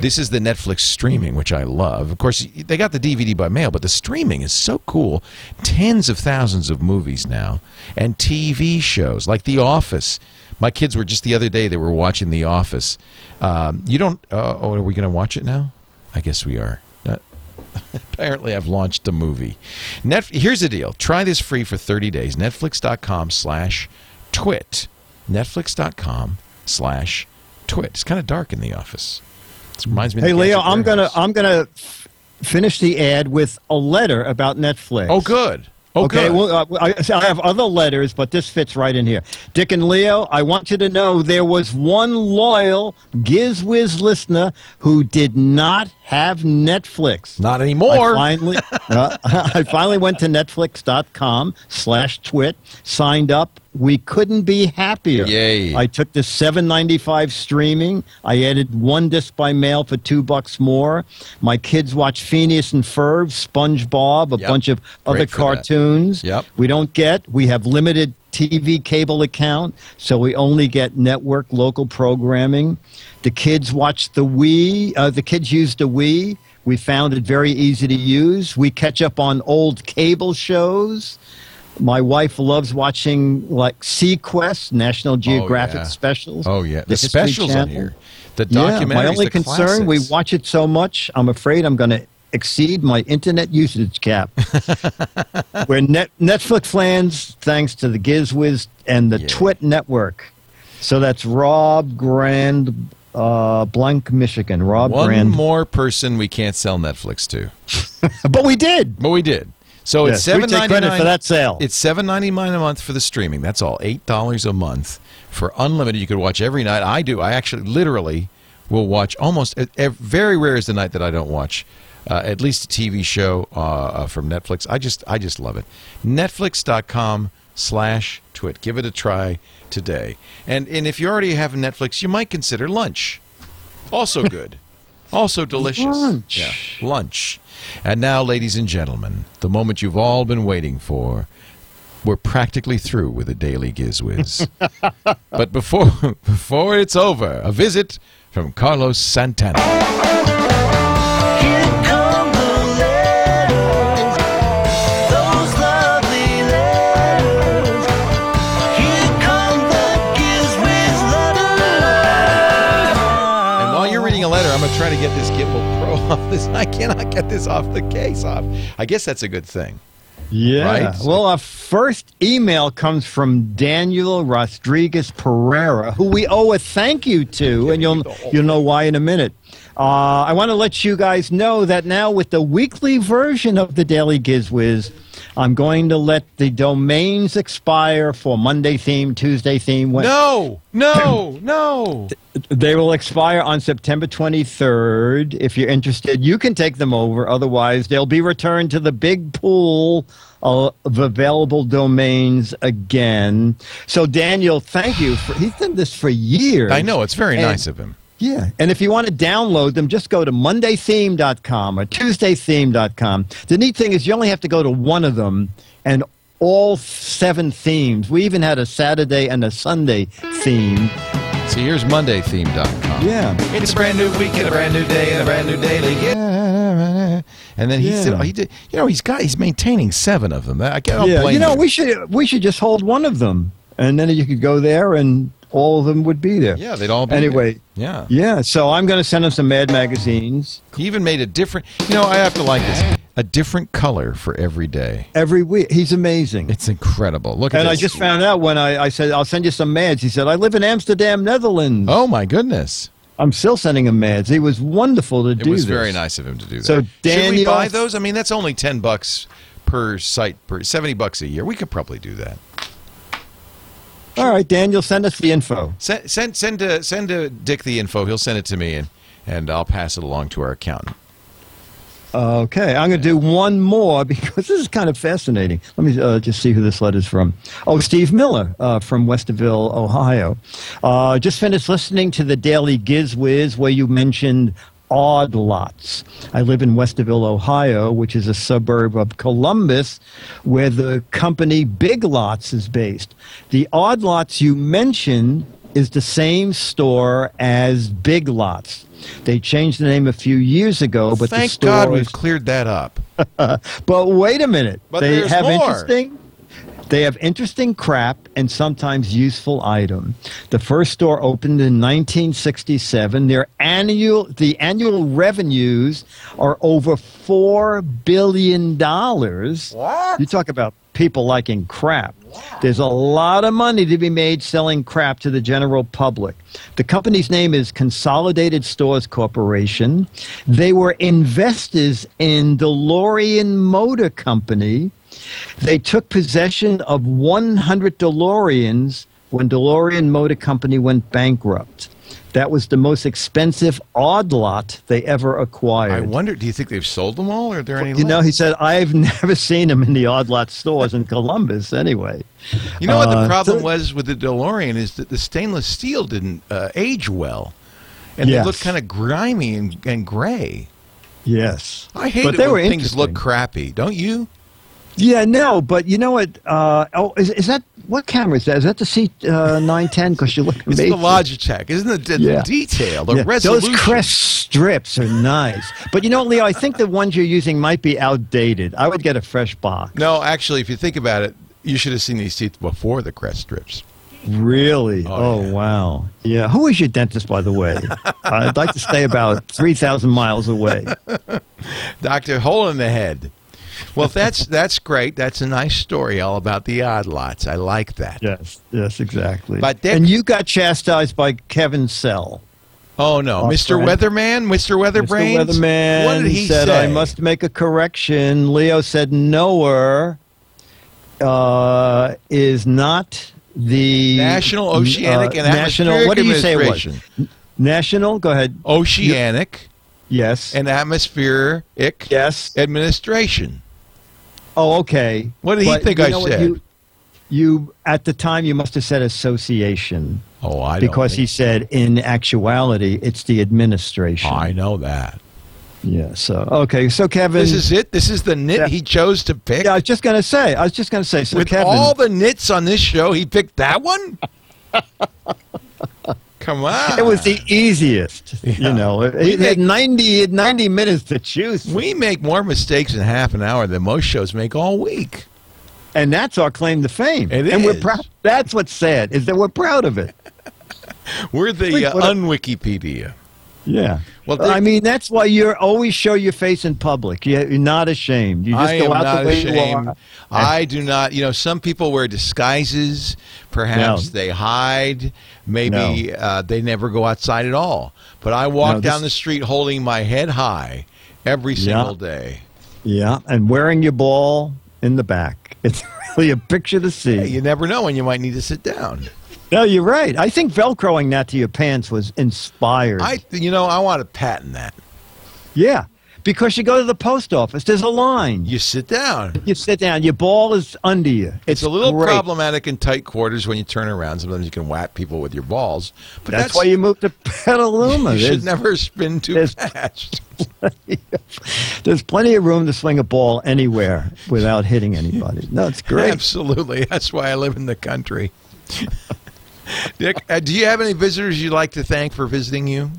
This is the Netflix streaming, which I love. Of course, they got the DVD by mail, but the streaming is so cool. Tens of thousands of movies now and TV shows like The Office. My kids were just the other day, they were watching The Office. Um, you don't, uh, oh, are we going to watch it now? I guess we are. Uh, [LAUGHS] apparently I've launched a movie. Net, here's the deal. Try this free for 30 days. Netflix.com slash twit. Netflix.com slash twit. It's kind of dark in the office. It reminds me of Hey Leo, Gadget I'm gonna I'm gonna f- finish the ad with a letter about Netflix. Oh, good. Oh, okay, good. well, uh, I, I have other letters, but this fits right in here. Dick and Leo, I want you to know there was one loyal GizWiz listener who did not have Netflix. Not anymore. I finally, [LAUGHS] uh, [LAUGHS] I finally went to netflix.com slash twit, signed up. We couldn't be happier. Yay. I took the 795 streaming. I added one disc by mail for two bucks more. My kids watch Phineas and Ferb, SpongeBob, a Yep. bunch of other Great that. cartoons. Yep. We don't get, we have limited TV cable account, so we only get network local programming. The kids watch the Wii, uh, the kids use the Wii. We found it very easy to use. We catch up on old cable shows. My wife loves watching like SeaQuest, National Geographic yeah. specials. Oh, yeah. The, History specials on here. The Yeah, documentaries, my only the concern, we watch it so much, I'm afraid I'm going to exceed my internet usage cap. [LAUGHS] We're net, Netflix fans, thanks to the GizWiz and the Yeah. Twit Network. So that's Rob Grand, uh, Blank, Michigan. Rob Grand One more person we can't sell Netflix to. [LAUGHS] But we did. But we did. So it's Yes, we seven ninety for that sale. It's seven ninety nine a month for the streaming. That's all. Eight dollars a month for unlimited. You could watch every night. I do. I actually literally will watch almost. Very rare is the night that I don't watch uh, at least a TV show uh, uh, from Netflix. I just I just love it. Netflix.com slash twit. Give it a try today. And and if you already have Netflix, you might consider lunch. Also good. Also delicious. Lunch. Yeah. Lunch. And now, ladies and gentlemen, the moment you've all been waiting for. We're practically through with the Daily Gizwiz. [LAUGHS] but before [LAUGHS] before it's over, a visit from Carlos Santana. Off this. I cannot get this off the case off. I guess that's a good thing. Yeah. Right? Well, our first email comes from Daniel Rodriguez Pereira, who we owe a thank you to, and you'll you'll know why in a minute. Uh, I want to let you guys know that now with the weekly version of the Daily Gizwiz, I'm going to let the domains expire for Monday theme, Tuesday theme. Wed- No, no, [COUGHS] no. They will expire on September 23rd. If you're interested, you can take them over. Otherwise, they'll be returned to the big pool of available domains again. So, Daniel, thank you. For, he's done this for years. I know it's very And- nice of him. Yeah. And if you want to download them, just go to mondaytheme.com or tuesdaytheme.com. The neat thing is you only have to go to one of them and all seven themes. We even had a Saturday and a Sunday theme. So here's MondayTheme.com. Yeah. It's a brand new week and a brand new day and a brand new daily. Yeah. And then he Yeah. said, he did, you know, he's got, he's maintaining seven of them. I can't yeah. blame You know, him. we should we should just hold one of them and then you could go there and all of them would be there. Yeah, they'd all be Anyway, there. Yeah. Yeah, so I'm going to send him some Mad magazines He even made a different, you know, I have to like this, a different color for every day. every week. He's amazing. It's incredible. Look at And I just found out when I, I said, I'll send you some mads. He said, I live in Amsterdam, Netherlands. Oh, my goodness. I'm still sending him mads. He was wonderful to It do It was this. very nice of him to do that. So, Should we buy those? I mean, that's only 10 bucks per site, per 70 bucks a year. We could probably do that. All right, Daniel, send us the info. Send send send to send to Dick the info. He'll send it to me and and I'll pass it along to our accountant. Okay, I'm going to do one more [LAUGHS] because this is kind of fascinating. Let me uh, just see who this letter's from. Oh, Steve Miller uh, from Westerville, Ohio. Uh, just finished listening to the Daily Giz Wiz where you mentioned odd lots. I live in Westerville, Ohio, which is a suburb of Columbus where the company Big Lots is based. The odd lots you mentioned is the same store as Big Lots. They changed the name a few years ago, but the Thank store God we've cleared that up. [LAUGHS] but wait a minute. But they have more. interesting they have interesting crap and sometimes useful item. The first store opened in 1967. Their annual the annual revenues are over 4 billion dollars. You talk about people liking crap. There's a lot of money to be made selling crap to the general public. The company's name is Consolidated Stores Corporation. They were investors in DeLorean Motor Company. They took possession of 100 DeLoreans when DeLorean Motor Company went bankrupt. That was the most expensive odd lot they ever acquired. I wonder. Do you think they've sold them all, or are there any? You know, he said, I've [LAUGHS] never seen them in the odd lot stores in Columbus anyway. You know what the Uh, problem so- was with the DeLorean is that the stainless steel didn't uh, age well, and they looked kind of grimy and, and gray. Yes. I hate But it they when were things look crappy. Don't you? Yeah, no, but you know what? Uh, oh, is, is that what camera is that? Is that the C uh, nine ten? Because you look [LAUGHS] It's the. Logitech, isn't it? The, the Yeah. detail, the Yeah, resolution. Those crest strips are nice, but you know, Leo, I think the ones you're using might be outdated. I would get a fresh box. No, actually, if you think about it, you should have seen these teeth before the crest strips. Really? Oh, Oh, yeah. wow. Yeah. Who is your dentist, by the way? [LAUGHS] I'd like to stay about three thousand miles away. Doctor Hole in the Head. Well, that's that's great. That's a nice story all about the odd lots. I like that. Yes. Yes. Exactly. But Dick- and you got chastised by Kevin Sell. Oh no, Mr. friend- Weatherman, Mr. Weatherbrains. Mr. Weatherman What did he said, say? I must make a correction. Leo said NOAA uh, is not the National Oceanic uh, and National. Atmospheric What do you say it was? Administration. National? Go ahead. Oceanic Yes. and Atmospheric yes. Administration. Oh, okay. What did he But think you I know what? said? You, you at the time you must have said association Oh, I because he said in actuality it's the administration. I know that. Yeah. So okay. So Kevin. This is it. This is the nit Yeah. he chose to pick. Yeah, I was just gonna say. I was just gonna say. So With Kevin. all the nits on this show, he picked that one. [LAUGHS] Come on. It was the easiest, Yeah. you know. It, We it make- had 90, 90 minutes to choose, from. We make more mistakes in half an hour than most shows make all week. and that's our claim to fame. It and we're proud. That's what's sad is that we're proud of it. [LAUGHS] We're the uh, unwikipedia. Yeah. Well, they- I mean, that's why you always show your face in public. You- You're not ashamed. You just I go am out not the way ashamed. you are. I do not. You know, some people wear disguises. Perhaps No. they hide. Maybe uh, they never go outside at all. But I walk No, down this- the street holding my head high every Yeah. single day. Yeah, and wearing your ball in the back. It's [LAUGHS] really a picture to see. Hey, you never know when you might need to sit down. No, you're right. I think Velcroing that to your pants was inspired. I, you know, I want to patent that. yeah, because you go to the post office. There's a line. You, sit down. You sit down. Your ball is under you. It's, a little great. problematic in tight quarters when you turn around. Sometimes you can whack people with your balls. But That's, why you moved to Petaluma. [LAUGHS] you should There's- never spin too there's- fast. [LAUGHS] There's plenty of room to swing a ball anywhere without hitting anybody. No, it's great. Absolutely. That's why I live in the country. [LAUGHS] Dick, uh, do you have any visitors you'd like to thank for visiting you?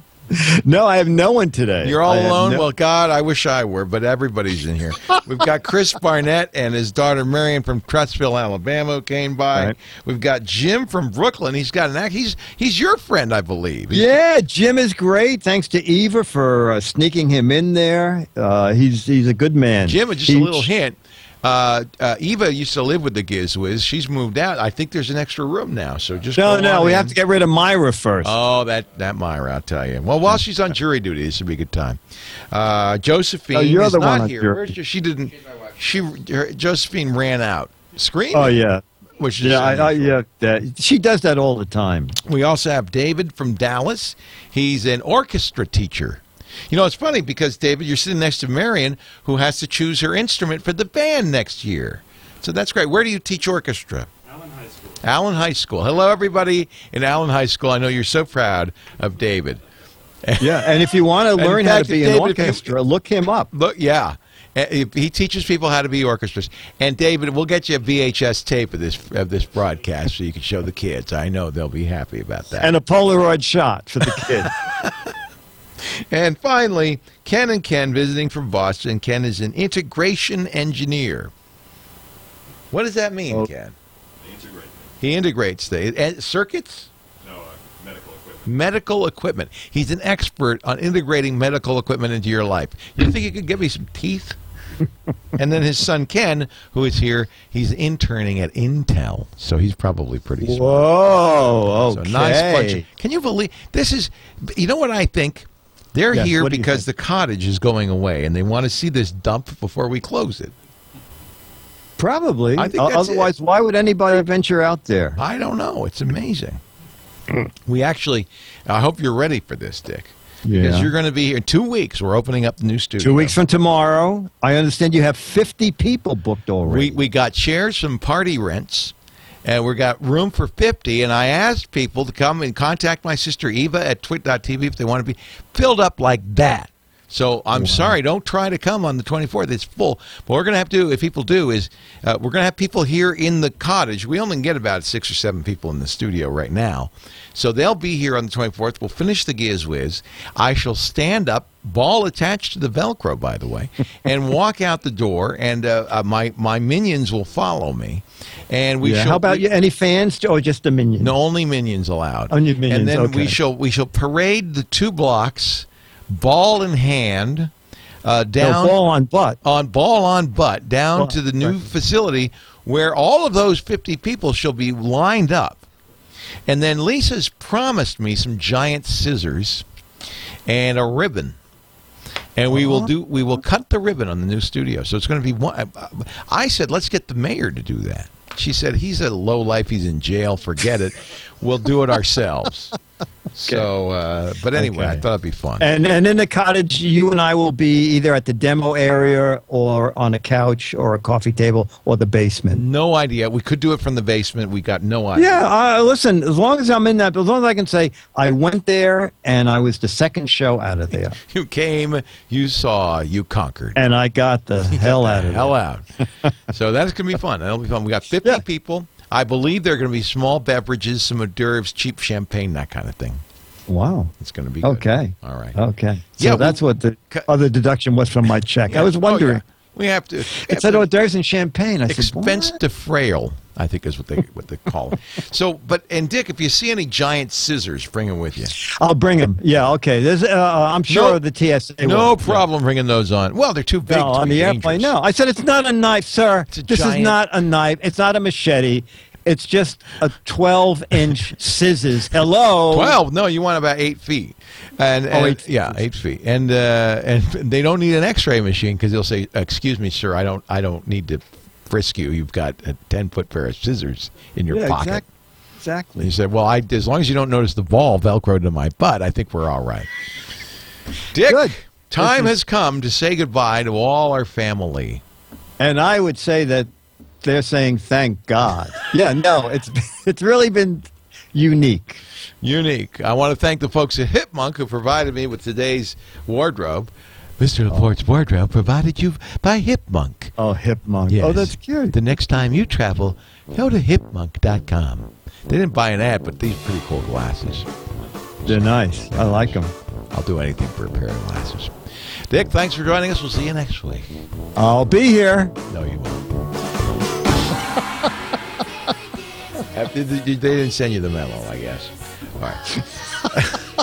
No, I have no one today. You're all I alone? no- well, God, I wish I were, but everybody's in here. We've got Chris [LAUGHS] Barnett and his daughter Marion from Trussville, Alabama, who came by. Right. We've got Jim from Brooklyn. He's got an act. He's he's your friend, I believe. Yeah, Jim is great. Thanks to Eva for uh, sneaking him in there. Uh, he's he's a good man. Jim, just He- a little hint. Uh, uh, Eva used to live with the Gizwiz. She's moved out. I think there's an extra room now. So just No, no, we in. have to get rid of Myra first. Oh, that that Myra, I'll tell you. Well, while she's on jury duty, this would be a good time. Uh, Josephine Oh, you're is the not one here. your, she didn't. She her, Josephine ran out. Scream. Oh, yeah, Which is yeah, I, I, yeah. That, she does that all the time. We also have David from Dallas. He's an orchestra teacher. You know, it's funny because David, you're sitting next to Marion, who has to choose her instrument for the band next year. So that's great. Where do you teach orchestra? Allen High School. Allen High School. Hello, everybody in Allen High School. I know you're so proud of David. Yeah, and if you want to [LAUGHS] And in learn how to be David, an if you- orchestra, look him up. Look, yeah. He teaches people how to be orchestras. And David, we'll get you a VHS tape of this of this broadcast so you can show the kids. I know they'll be happy about that. And a Polaroid shot for the kid. [LAUGHS] And finally, Ken and Ken visiting from Boston. Ken is an integration engineer. What does that mean, Oh. Ken? He integrates the uh, circuits. No, uh, medical equipment. Medical equipment. He's an expert on integrating medical equipment into your life. You think you could give me some teeth? [LAUGHS] and then his son Ken, who is here, he's interning at Intel, so he's probably pretty smart. Whoa, So okay. nice bunch. Can you believe this is? You know what I think? They're Yes, here what because the cottage is going away, and they want to see this dump before we close it. Probably. I think O- Otherwise, it. why would anybody venture out there? I don't know. It's amazing. Hmm. we actually. I hope you're ready for this, Dick. Yeah. Because you're going to be here in two weeks. We're opening up the new studio. Two weeks from tomorrow, I understand you have 50 people booked already. We we got chairs from Party Rents, and we got room for fifty. And I asked people to come and contact my sister Eva at twit.tv if they want to be filled up like that. So I'm sorry, don't try to come on the 24th. It's full. But we're going to have to do, if people do, is uh, we're going to have people here in the cottage. We only get about six or seven people in the studio right now. So they'll be here on the 24th. We'll finish the Giz Wiz. I shall stand up, ball attached to the Velcro, by the way, [LAUGHS] and walk out the door, and uh, uh, my, my minions will follow me. And we yeah. shall, How about we- you? Any fans or just the minions? no, only minions allowed. Only minions, And then we shall we shall parade the two blocks, ball in hand, uh, down No, ball on butt. on ball on butt down Ball- to the new right. facility where all of those 50 people shall be lined up. And then Lisa's promised me some giant scissors and a ribbon. And we will do we will cut the ribbon on the new studio. So it's going to be one I said let's get the mayor to do that. She said he's a low life, he's in jail, forget it. We'll do it ourselves. [LAUGHS] So uh, but anyway, I thought it'd be fun. And and in the cottage, you and I will be either at the demo area or on a couch or a coffee table or the basement. no idea. We could do it from the basement. We got no idea. Yeah, uh, listen. As long as I'm in that, as long as I can say I went there and I was the second show out of there, [LAUGHS] You came, you saw, you conquered. and I got the [LAUGHS] hell out of Hell out. so that's going to be fun. That'll be fun. We got 50 Yeah. people. I believe there are going to be small beverages, some hors d'oeuvres, cheap champagne, that kind of thing. Wow. It's going to be good. Okay. All right. Okay. So Yeah, we- that's what the Cu- other deduction was from my check. I was Oh, wondering. yeah. We have to. It said hors d'oeuvres and champagne. I said, expense what? to frail. I think is what they what they call it. So, but and Dick, if you see any giant scissors, bring them with you. I'll bring them. Yeah, okay. There's, uh, I'm sure No- the TSA. no will. problem bringing those on. Well, they're too big No, to on the airplane. No, I said it's not a knife, sir. a this giant- is not a knife. It's not a machete. It's just a 12 inch [LAUGHS] scissors. Hello. Twelve? No, you want about eight feet. And, Oh, and- eight feet. yeah, eight feet. And uh, and they don't need an X-ray machine because they'll say, "Excuse me, sir, I don't I don't need to frisk you. You've got a ten foot pair of scissors in your Yeah, pocket." exact- And exactly. he said, "Well, I as long as you don't notice the ball velcroed to my butt, I think we're all right." Dick, Good. time is- has come to say goodbye to all our family. And I would say that they're saying thank God. yeah, no, it's [LAUGHS] it's really been unique. Unique. I want to thank the folks at Hipmunk who provided me with today's wardrobe. Mr. Laporte's wardrobe provided you by Hipmunk. Oh, Hipmunk. Oh, yes. Oh, that's cute. The next time you travel, go to hipmunk.com. They didn't buy an ad, but these are pretty cool glasses. They're nice. I like them. I'll do anything for a pair of glasses. Dick, thanks for joining us. We'll see you next week. I'll be here. No, you won't. [LAUGHS] After the- they didn't send you the memo, I guess. All right. [LAUGHS]